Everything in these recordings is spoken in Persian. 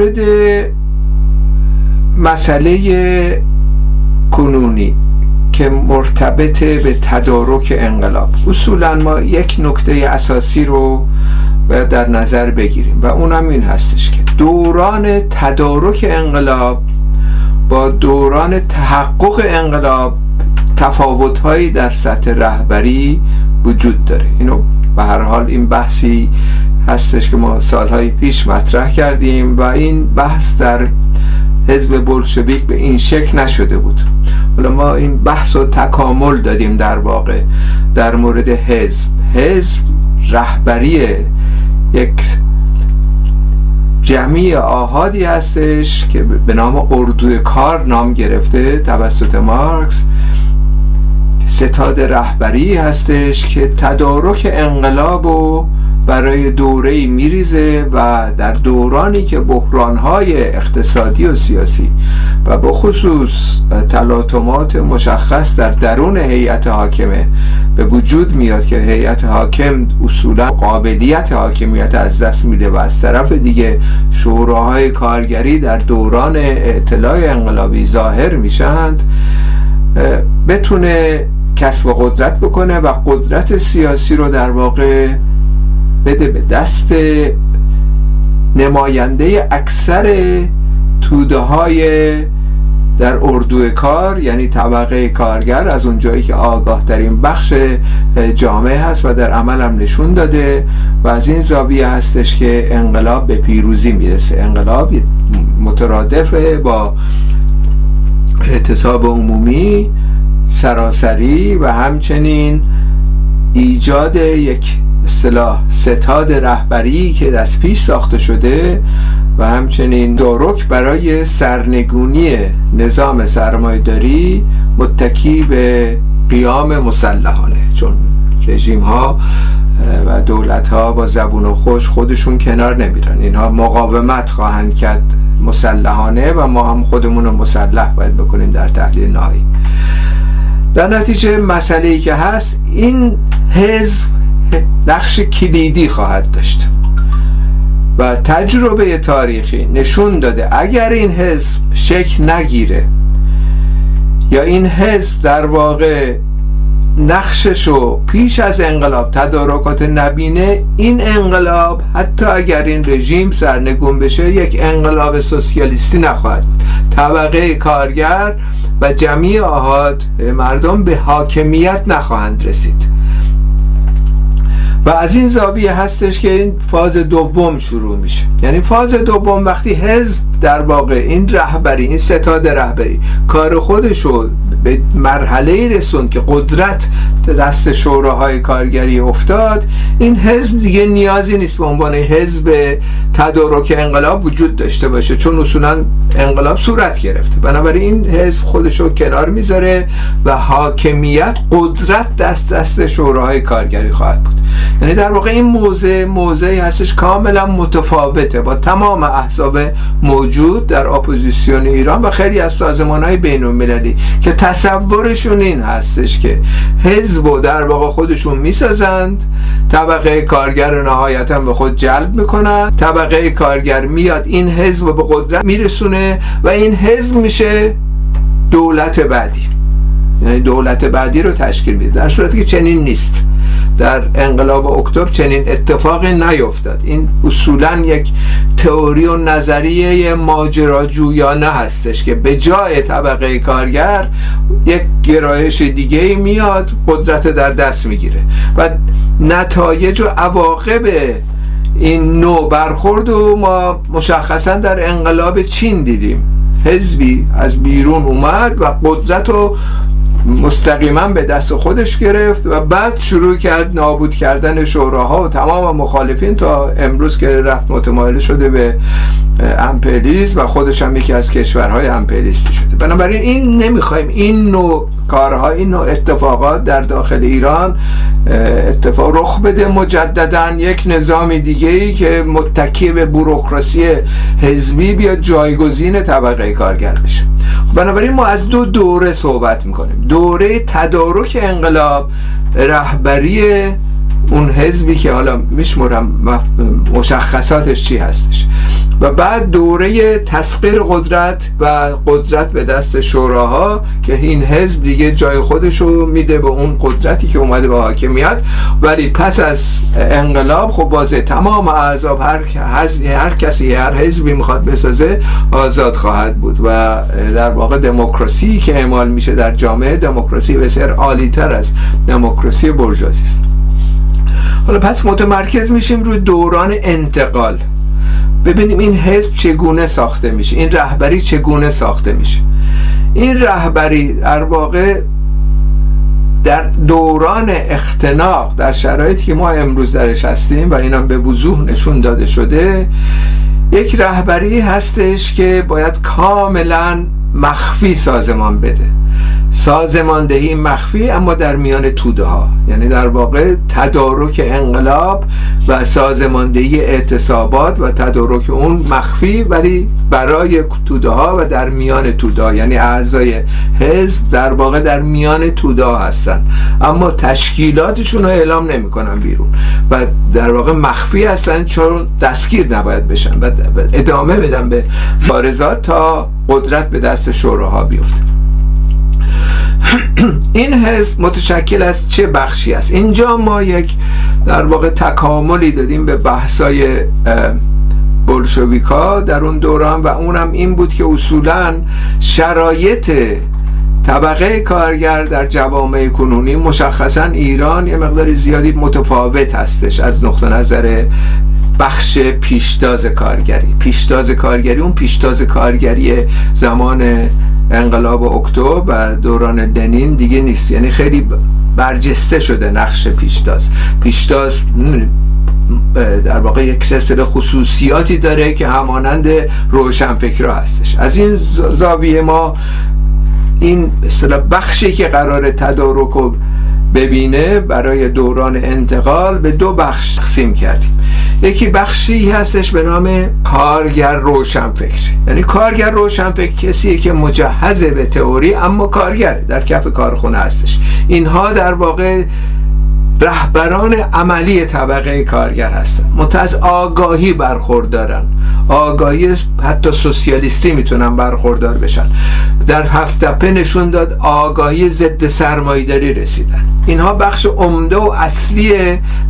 مورد مسئله کنونی که مرتبط به تدارک انقلاب. اصولا ما یک نکته اساسی رو باید در نظر بگیریم و اونم این هستش که دوران تدارک انقلاب با دوران تحقق انقلاب تفاوتهایی در سطح رهبری وجود داره. اینو به هر حال این بحثی هستش که ما سالهای پیش مطرح کردیم و این بحث در حزب بلشویک به این شکل نشده بود. حالا ما این بحث رو تکامل دادیم در واقع در مورد حزب. حزب رهبری یک جمعی آهادی هستش که به نام اردوی کار نام گرفته توسط مارکس. ستاد رهبری هستش که تدارک انقلاب و برای دوره میریزه و در دورانی که بحرانهای اقتصادی و سیاسی و به خصوص تلاطمات مشخص در درون هیئت حاکمه به وجود میاد که هیئت حاکم اصولا قابلیت حاکمیت از دست میده و از طرف دیگه شوراهای کارگری در دوران اطلاع انقلابی ظاهر میشند بتونه کسب قدرت بکنه و قدرت سیاسی رو در واقع بده به دست نماینده اکثر توده های در اردو کار یعنی طبقه کارگر از اونجایی که آگاه ترین بخش جامعه هست و در عمل هم نشون داده و از این زاویه هستش که انقلاب به پیروزی می‌رسه. انقلاب مترادفه با اعتصاب عمومی سراسری و همچنین ایجاد یک اصطلاح ستاد رهبری که دست پیش ساخته شده و همچنین دورک برای سرنگونی نظام سرمایداری متکی به قیام مسلحانه چون رژیم ها و دولت ها با زبون و خوش خودشون کنار نمیرن. اینها مقاومت خواهند کرد مسلحانه و ما هم خودمون رو مسلح باید بکنیم در تحلیل نهایی. در نتیجه مسئله ای که هست این حزب نقش کلیدی خواهد داشت. و تجربه تاریخی نشون داده اگر این حزب شکل نگیره یا این حزب در واقع نقششو پیش از انقلاب تدارکات نبینه این انقلاب حتی اگر این رژیم سرنگون بشه یک انقلاب سوسیالیستی نخواهد بود. طبقه کارگر و جمعی آهاد مردم به حاکمیت نخواهند رسید. و از این زاویه هستش که این فاز دوم شروع میشه. یعنی فاز دوم وقتی حزب در واقع این رهبری این ستاد رهبری کار خودشو به مرحله رسون که قدرت دست شوراهای کارگری افتاد. این حزب دیگه نیازی نیست به عنوان حزب تدارک انقلاب وجود داشته باشه چون اصولا انقلاب صورت گرفته. بنابراین این حزب خودشو کنار می‌ذاره و حاکمیت قدرت دست دست شوراهای کارگری خواهد بود. یعنی در واقع این موضع موضعی هستش کاملا متفاوته با تمام احزاب موجود. در اپوزیسیون ایران و خیلی از سازمان های بین المللی که تصورشون این هستش که حزب و در واقع خودشون می‌سازند طبقه کارگر نهایتا به خود جلب می‌کنن طبقه کارگر میاد این حزب به قدرت میرسونه و این حزب میشه دولت بعدی. یعنی دولت بعدی رو تشکیل میده در صورتی که چنین نیست. در انقلاب اکتبر چنین اتفاقی نیفتاد. این اصولا یک تئوری و نظریه ماجراجویانه هستش که به جای طبقه کارگر یک گرایش دیگه میاد قدرت در دست می‌گیره و نتایج و عواقب این نوع برخورد و ما مشخصا در انقلاب چین دیدیم. حزبی از بیرون اومد و قدرت رو مستقیما به دست خودش گرفت و بعد شروع کرد نابود کردن شوراها و تمام مخالفین تا امروز که رفت متمایل شده به امپریالیسم و خودش هم یکی از کشورهای امپریالیستی شده. بنابراین این نمی‌خوایم این نوع کارها این نوع اتفاقات در داخل ایران اتفاق رخ بده مجددا. یک نظام دیگه ای که متکی به بوروکراسی حزبی بیاد جایگزین طبقه کارگر بشه. بنابراین ما از دو دوره صحبت می‌کنیم. دوره تدارک انقلاب رهبری اون حزبی که حالا میشمرم مشخصاتش چی هستش. و بعد دوره تسخیر قدرت و قدرت به دست شوراها که این حزب دیگه جای خودشو میده به اون قدرتی که اومده به حاکمیت. ولی پس از انقلاب خب بازه تمام اعضاب هر, هر کسی هر حزبی می‌خواد بسازه آزاد خواهد بود. و در واقع دموکراسی که اعمال میشه در جامعه دموکراسی بسیار عالی تر از دموکراسی برجوازی است حالا پس متمرکز میشیم روی دوران انتقال. ببینیم این حزب چگونه ساخته میشه این رهبری چگونه ساخته میشه. این رهبری در واقع در دوران اختناق در شرایطی که ما امروز درش هستیم و اینم به وضوح نشون داده شده یک رهبری هستش که باید کاملا مخفی سازمان بده. سازماندهی مخفی اما در میان توده ها. یعنی در واقع تدارک انقلاب و سازماندهی اعتصابات و تدارک اون مخفی ولی برای توده ها و در میان توده ها. یعنی اعضای حزب در واقع در میان توده ها هستن. اما تشکیلاتشون رو اعلام نمی‌کنن بیرون. و در واقع مخفی هستن چون دستگیر نباید بشن. و ادامه بدن به بارزات تا قدرت به دست شوراها بیفته. این حزب متشکل از چه بخشی است؟ اینجا ما یک در واقع تکاملی دادیم به بحثای بلشویکا در اون دوران و اونم این بود که اصولا شرایط طبقه کارگر در جوامع کنونی مشخصا ایران یه مقدار زیادی متفاوت هستش از نقطه نظر بخش پیشتاز کارگری. پیشتاز کارگری اون پیشتاز کارگری زمان انقلاب اکتبر و دوران لنین دیگه نیست. یعنی خیلی برجسته شده نقش پیشتاز. پیشتاز در واقع یک سلسله خصوصیاتی داره که همانند روشنفکرا هستش. از این زاویه ما این بخشی که قرار تدارک و ببینه برای دوران انتقال به دو بخش تقسیم کردیم. یکی بخشی هستش به نام کارگر روشنفکر. یعنی کارگر روشنفکر کسیه که مجهزه به تئوری اما کارگره در کف کارخونه هستش. اینها در واقع رهبران عملی طبقه کارگر هستن. متأز آگاهی برخوردارن. آگاهی حتی سوسیالیستی می‌تونن برخوردار بشن. در هفته نشون داد آگاهی ضد سرمایداری رسیدن. اینها بخش عمده و اصلی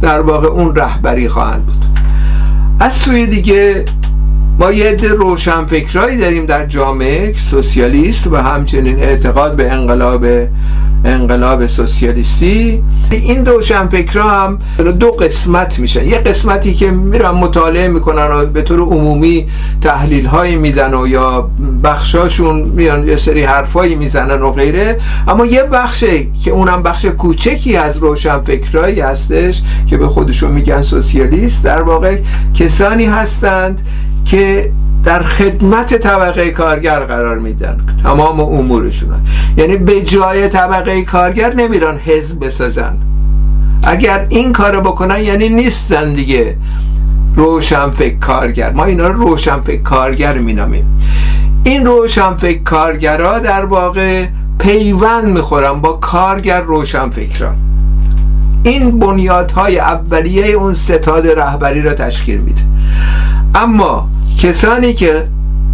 در واقع اون رهبری خواهند بود. از سوی دیگه ما یه عده روشنفکرایی داریم در جامعه سوسیالیست و همچنین اعتقاد به انقلاب انقلاب سوسیالیستی. این روشنفکرها هم دو قسمت میشن. یه قسمتی که میرن مطالعه می‌کنن و به طور عمومی تحلیل هایی میدن و یا بخشاشون میان یه سری حرفایی می‌زنن و غیره. اما یه بخشه که اونم بخش کوچکی از روشنفکرهایی هستش که به خودشون میگن سوسیالیست در واقع کسانی هستند که در خدمت طبقه کارگر قرار میدن. تمام امورشون یعنی به جای طبقه کارگر نمیرن حزب بسازن. اگر این کارو بکنن یعنی نیستن دیگه. روشنفکر کارگر. ما اینا رو روشنفکر کارگر مینامیم. این روشنفکر کارگرها در واقع پیوند می‌خورن با کارگر روشنفکران. این بنیادهای اولیه اون ستاد رهبری را تشکیل میده. اما کسانی که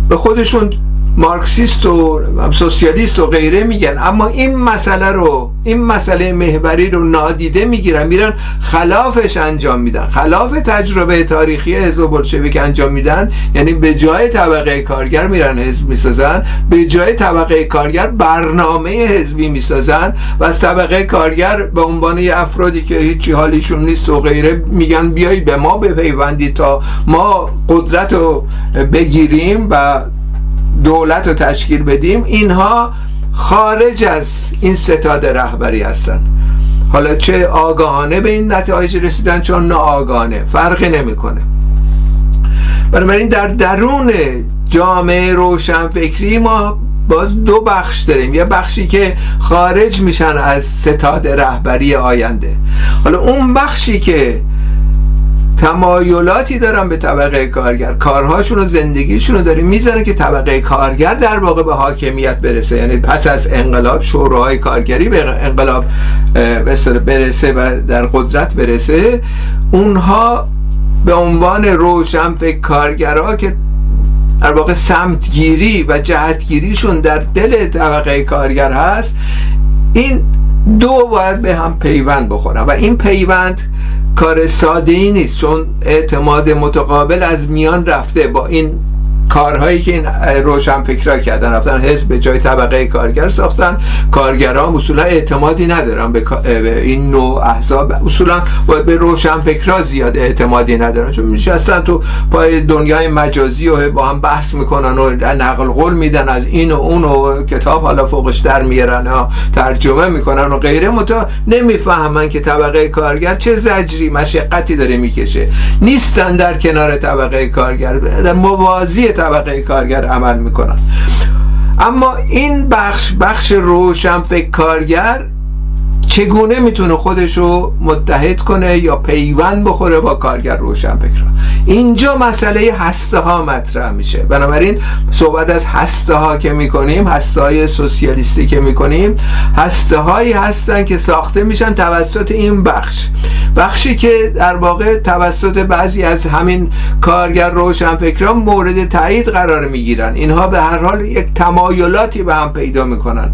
به خودشون مارکسیست و سوسیالیست و غیره میگن. اما این مسئله رو این مسئله محوری رو نادیده می‌گیرن میرن خلافش انجام میدن. خلاف تجربه تاریخی حزب بلشویک انجام میدن. یعنی به جای طبقه کارگر میرن حزب می‌سازن به جای طبقه کارگر برنامه حزبی می‌سازن و از طبقه کارگر به عنوان افرادی که هیچی حالیشون نیست و غیره میگن بیایید به ما بپیوندید تا ما قدرت رو بگیریم و دولت رو تشکیل بدیم اینها خارج از این ستاد رهبری هستن. حالا چه آگاهانه به این نتایج رسیدن چون نه آگاهانه فرقی نمی‌کنه. بنابراین در درون جامعه روشنفکری ما باز دو بخش داریم. یه بخشی که خارج میشن از ستاد رهبری آینده. حالا اون بخشی که تمایلاتی دارن به طبقه کارگر. کارهاشون و زندگیشون رو داره می‌زنه که طبقه کارگر در واقع به حاکمیت برسه. یعنی پس از انقلاب شوراهای کارگری به انقلاب برسه و در قدرت برسه. اونها به عنوان روشن فکر کارگرها که در واقع سمتگیری و جهتگیریشون در دل طبقه کارگر هست این دو باید به هم پیوند بخورن. و این پیوند کار ساده ای نیست چون اعتماد متقابل از میان رفته. با این کارهایی که این روشن فکرها کردن رفتن حزب به جای طبقه کارگر ساختن. کارگران اصولا اعتمادی ندارن به این نوع احزاب. اصولا به روشن فکرها زیاد اعتمادی ندارن. چون میشستن تو پای دنیای مجازی و با هم بحث می‌کنن و نقل قول میدن از این و اون و کتاب حالا فوقش در میارن و ترجمه می‌کنن و غیره. متا نمی‌فهمن که طبقه کارگر چه زجری مشقتی داره می‌کشه. نیستن در کنار طبقه کارگر. در موازی طبقه کارگر عمل می‌کنن. اما این بخش بخش روشن فکر کارگر چگونه می‌تونه خودش رو متحد کنه یا پیوند بخوره با کارگر روشن فکر اینجا مسئله هسته ها مطرح میشه. بنابراین صحبت از هسته ها که می‌کنیم هسته های سوسیالیستی که می‌کنیم هسته هایی هستن که ساخته میشن توسط این بخش. بخشی که در واقع توسط بعضی از همین کارگر روشنفکران مورد تایید قرار می‌گیرن. اینها به هر حال یک تمایلاتی به هم پیدا می‌کنن.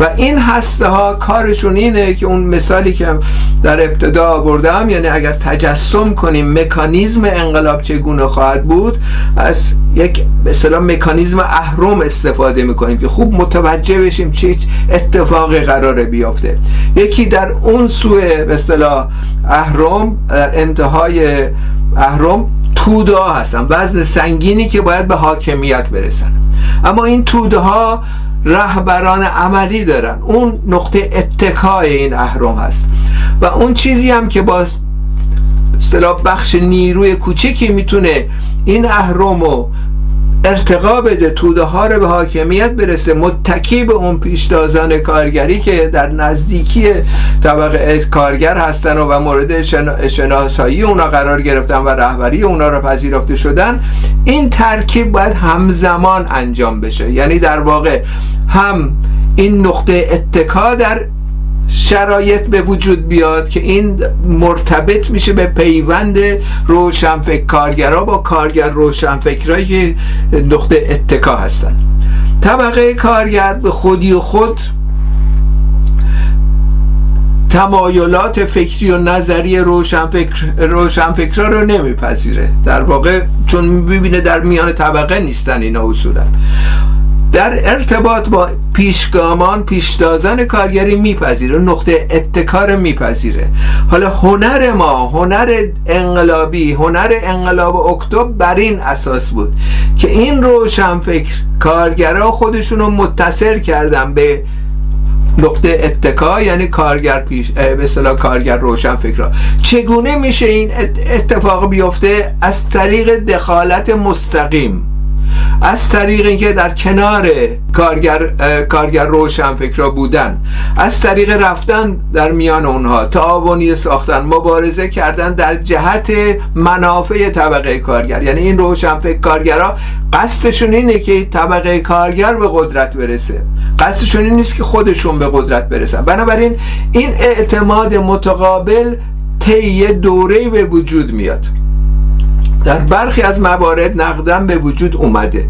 و این هسته ها کارشون اینه که اون مثالی که در ابتدا آوردم یعنی اگر تجسم کنیم مکانیزم انقلاب چگونه خواهد بود از یک به اصطلاح مکانیزم اهرم استفاده می‌کنیم که خوب متوجه بشیم چه اتفاقی قراره بیافته یکی در اون سوی به اصطلاح اهرم در انتهای اهرم توده ها هستن وزن سنگینی که باید به حاکمیت برسن. اما این توده ها رهبران عملی دارن. اون نقطه اتکای این اهرم هست. و اون چیزی هم که با اصطلاح بخش نیروی کوچکی می‌تونه این اهرم رو ارتقا بده توده ها رو به حاکمیت برسه. متکی به اون پیشتازان کارگری که در نزدیکی طبقه کارگر هستن و, و مورد شناسایی اونا قرار گرفتن و رهبری اونا رو پذیرفته شدن این ترکیب باید همزمان انجام بشه. یعنی در واقع هم این نقطه اتکا در شرایط به وجود بیاد که این مرتبط میشه به پیوند روشنفکر کارگرا با کارگر روشنفکرایی که نقطه اتکا هستن. طبقه کارگر به خودی و خود تمایلات فکری و نظری روشنفکر روشنفکرا رو نمیپذیره. در واقع چون می‌بینه در میان طبقه نیستن اینا اصولا. در ارتباط با پیشگامان پیشتازان کارگری میپذیره نقطه اتکار میپذیره. حالا هنر ما هنر انقلابی هنر انقلاب اکتبر بر این اساس بود که این روشنفکر کارگرها خودشون رو متصل کردن به نقطه اتکا یعنی کارگر پیش به اصطلاح کارگر روشن فکر چگونه میشه این اتفاق بیفته؟ از طریق دخالت مستقیم. از طریق اینکه در کنار کارگر کارگر روشن فکرا بودن از طریق رفتن در میان اونها تعاونی ساختن مبارزه کردن در جهت منافع طبقه کارگر. یعنی این روشن فکر کارگرها قصدشون اینه که طبقه کارگر به قدرت برسه. قصدشون این نیست که خودشون به قدرت برسن. بنابراین این اعتماد متقابل طی دوره به وجود میاد. در برخی از موارد نقدم به وجود اومده.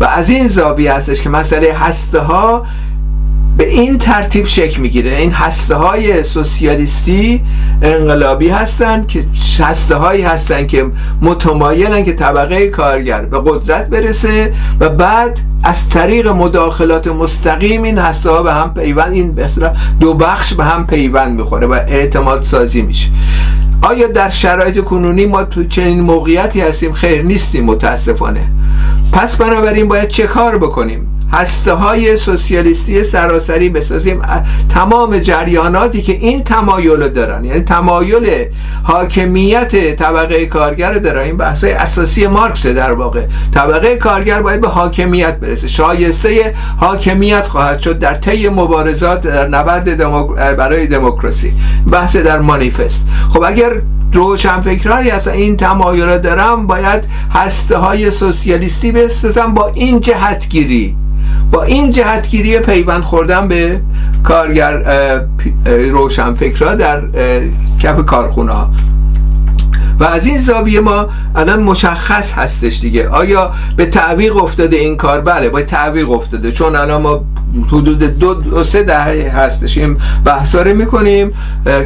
و از این زاویه هستش که مسئله هسته ها به این ترتیب شکل می‌گیره. این هسته های سوسیالیستی انقلابی هستند که هسته هایی هستند که متمایلن که طبقه کارگر به قدرت برسه و بعد از طریق مداخلات مستقیم این هسته ها به هم پیوند این دو بخش به هم پیوند می‌خوره و اعتماد سازی میشه. آیا در شرایط کنونی ما تو چنین موقعیتی هستیم؟ خیر نیستیم متاسفانه. پس بنابراین باید چه کار بکنیم؟ هسته های سوسیالیستی سراسری بسازیم. تمام جریاناتی که این تمایل دارن یعنی تمایل حاکمیت طبقه کارگر دارن. این بحث اساسی مارکس در واقع. طبقه کارگر باید به حاکمیت برسه. شایسته حاکمیت خواهد شد در طی مبارزات در نبرد برای دموکراسی. بحث در مانیفست. خب اگر روشنفکرانی اصلا این تمایل دارم باید هسته های سوسیالیستی بسازم با این جهتگیری. با این جهتگیری پیوند خوردن به کارگر روشنفکرها در کف کارخونه و از این زاویه ما الان مشخص هستش دیگه. آیا به تعویق افتاده این کار؟ بله با تعویق افتاده. چون الان ما حدود دو, دو سه دهه هستش. این بحثا رو می‌کنیم.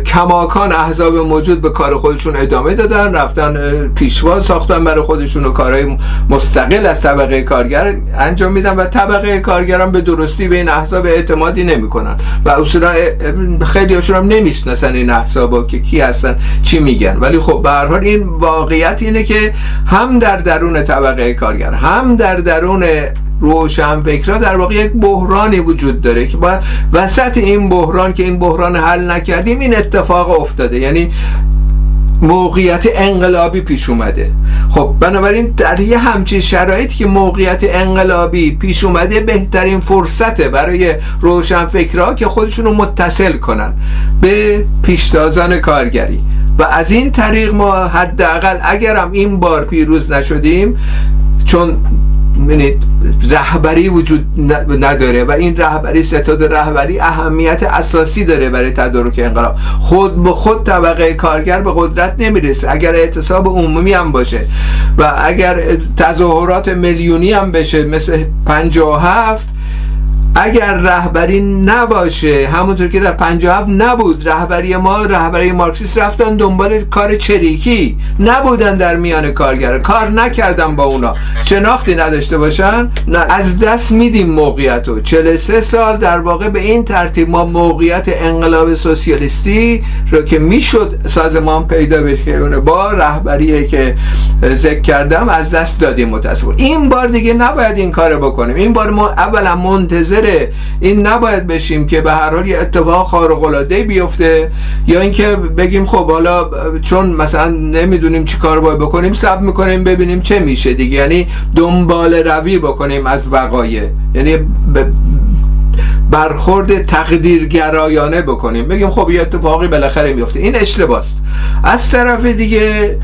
کماکان احزاب موجود به کار خودشون ادامه دادن. رفتن پیشوا ساختن برای خودشون و کارهای مستقل از طبقه کارگر انجام میدن و طبقه کارگران به درستی به این احزاب اعتمادی نمی‌کنن. و اصولا خیلی هاشون هم نمی‌شناسن این احزاب که کی هستن چی میگن. ولی خب به هر این واقعیت اینه که هم در درون طبقه کارگر هم در درون روشن فکرها در واقع یک بحرانی وجود داره که با وسط این بحران که این بحران حل نکردیم این اتفاق افتاده. یعنی موقعیت انقلابی پیش اومده. خب بنابراین در یه همچین شرایطی که موقعیت انقلابی پیش اومده بهترین فرصته برای روشنفکرها که خودشون رو متصل کنن به پیشتازان کارگری. و از این طریق ما حداقل اگرم این بار پیروز نشدیم چون رهبری وجود نداره و این رهبری ستاد رهبری اهمیت اساسی داره برای تدارک انقلاب. خود به خود طبقه کارگر به قدرت نمی‌رسه. اگر اعتصاب عمومی هم باشه و اگر تظاهرات میلیونی هم بشه مثل 57 اگر رهبری نباشه همونطور که در 57 نبود رهبری ما رهبری مارکسیست رفتن دنبال کار چریکی. نبودن در میان کارگر کار نکردن با اونا. شناختی نداشته باشن نه. از دست میدیم موقعیت رو 43 سال در واقع به این ترتیب ما موقعیت انقلاب سوسیالیستی رو که می‌شد سازمان پیدا بشه با رهبری که ذکر کردم از دست دادیم متاسفانه. این بار دیگه نباید این کار بکنیم. این بار ما اولا منتظر این نباید بشیم که به هر حال یه اتفاق خارق العاده بیفته یا اینکه بگیم خب حالا چون مثلا نمی‌دونیم چی کار باید بکنیم سب می‌کنیم ببینیم چه میشه دیگه. یعنی دنبال روی بکنیم از وقایع. یعنی برخورد تقدیرگرایانه بکنیم. بگیم خب یه اتفاقی بالاخره میفته این اشتباست. از طرف دیگه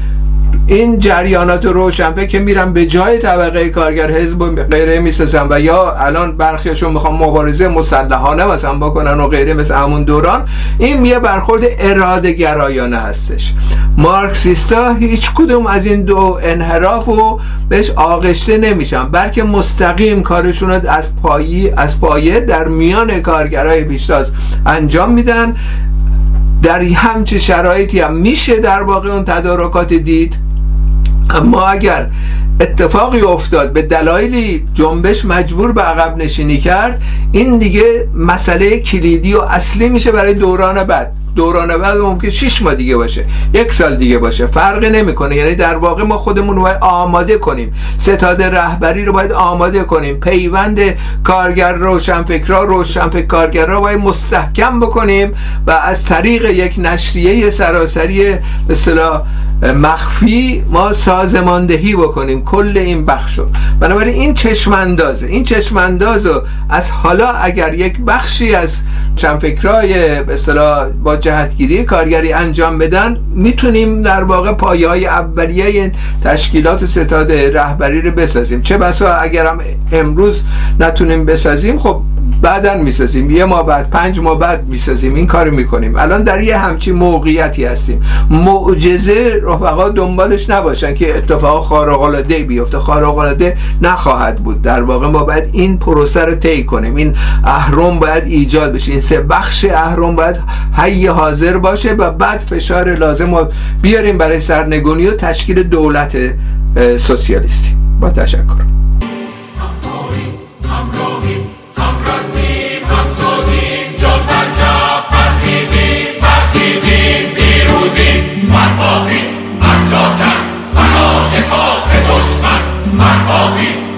این جریانات روشنفکر که میرن به جای طبقه کارگر حزب و غیره می‌سازن و یا الان برخیشون می‌خوان مبارزه مسلحانه مثلا بکنن و غیره مثل همون دوران این یه برخورد اراده گرایانه هستش. مارکسیستا هیچ کدوم از این دو انحراف رو بهش آغشته نمیشن بلکه مستقیم کارشون رو از پایی از پایه در میان کارگرای پیشتاز انجام میدن. در همچه شرایطی هم میشه در واقع اون تدارکات دید؟ اما اگر اتفاقی افتاد به دلایلی جنبش مجبور به عقب نشینی کرد این دیگه مسئله کلیدی و اصلی میشه برای دوران بعد. دوران بعد ممکن 6 ماه دیگه باشه یک سال دیگه باشه. فرق نمی‌کنه. یعنی در واقع ما خودمون رو آماده کنیم. ستاد رهبری رو باید آماده کنیم. پیوند کارگر روشنفکرا روشنفکر کارگرا باید مستحکم بکنیم و از طریق یک نشریه سراسری به مخفی ما سازماندهی بکنیم کل این بخشو. بنابراین این چشماندازه این چشمانداز رو از حالا اگر یک بخشی از شنفکرای به اصطلاح با جهتگیری کارگری انجام بدن می‌تونیم در واقع پایه های اولیه تشکیلات ستاد رهبری رو بسازیم. چه بسا اگرم امروز نتونیم بسازیم خب بعدا می‌سازیم یه ماه بعد پنج ماه بعد می‌سازیم این کارو می‌کنیم. الان در یه همچین موقعیتی هستیم. معجزه رفقا دنبالش نباشن که اتفاق خارق العاده بیفته. خارق العاده نخواهد بود. در واقع ما باید این پروسه رو طی کنیم. این اهرم باید ایجاد بشه. این سه بخش اهرم باید حی حاضر باشه و بعد فشار لازم رو بیاریم برای سرنگونی و تشکیل دولت سوسیالیستی. با تشکر. برای کاخ دشمن مرگاهی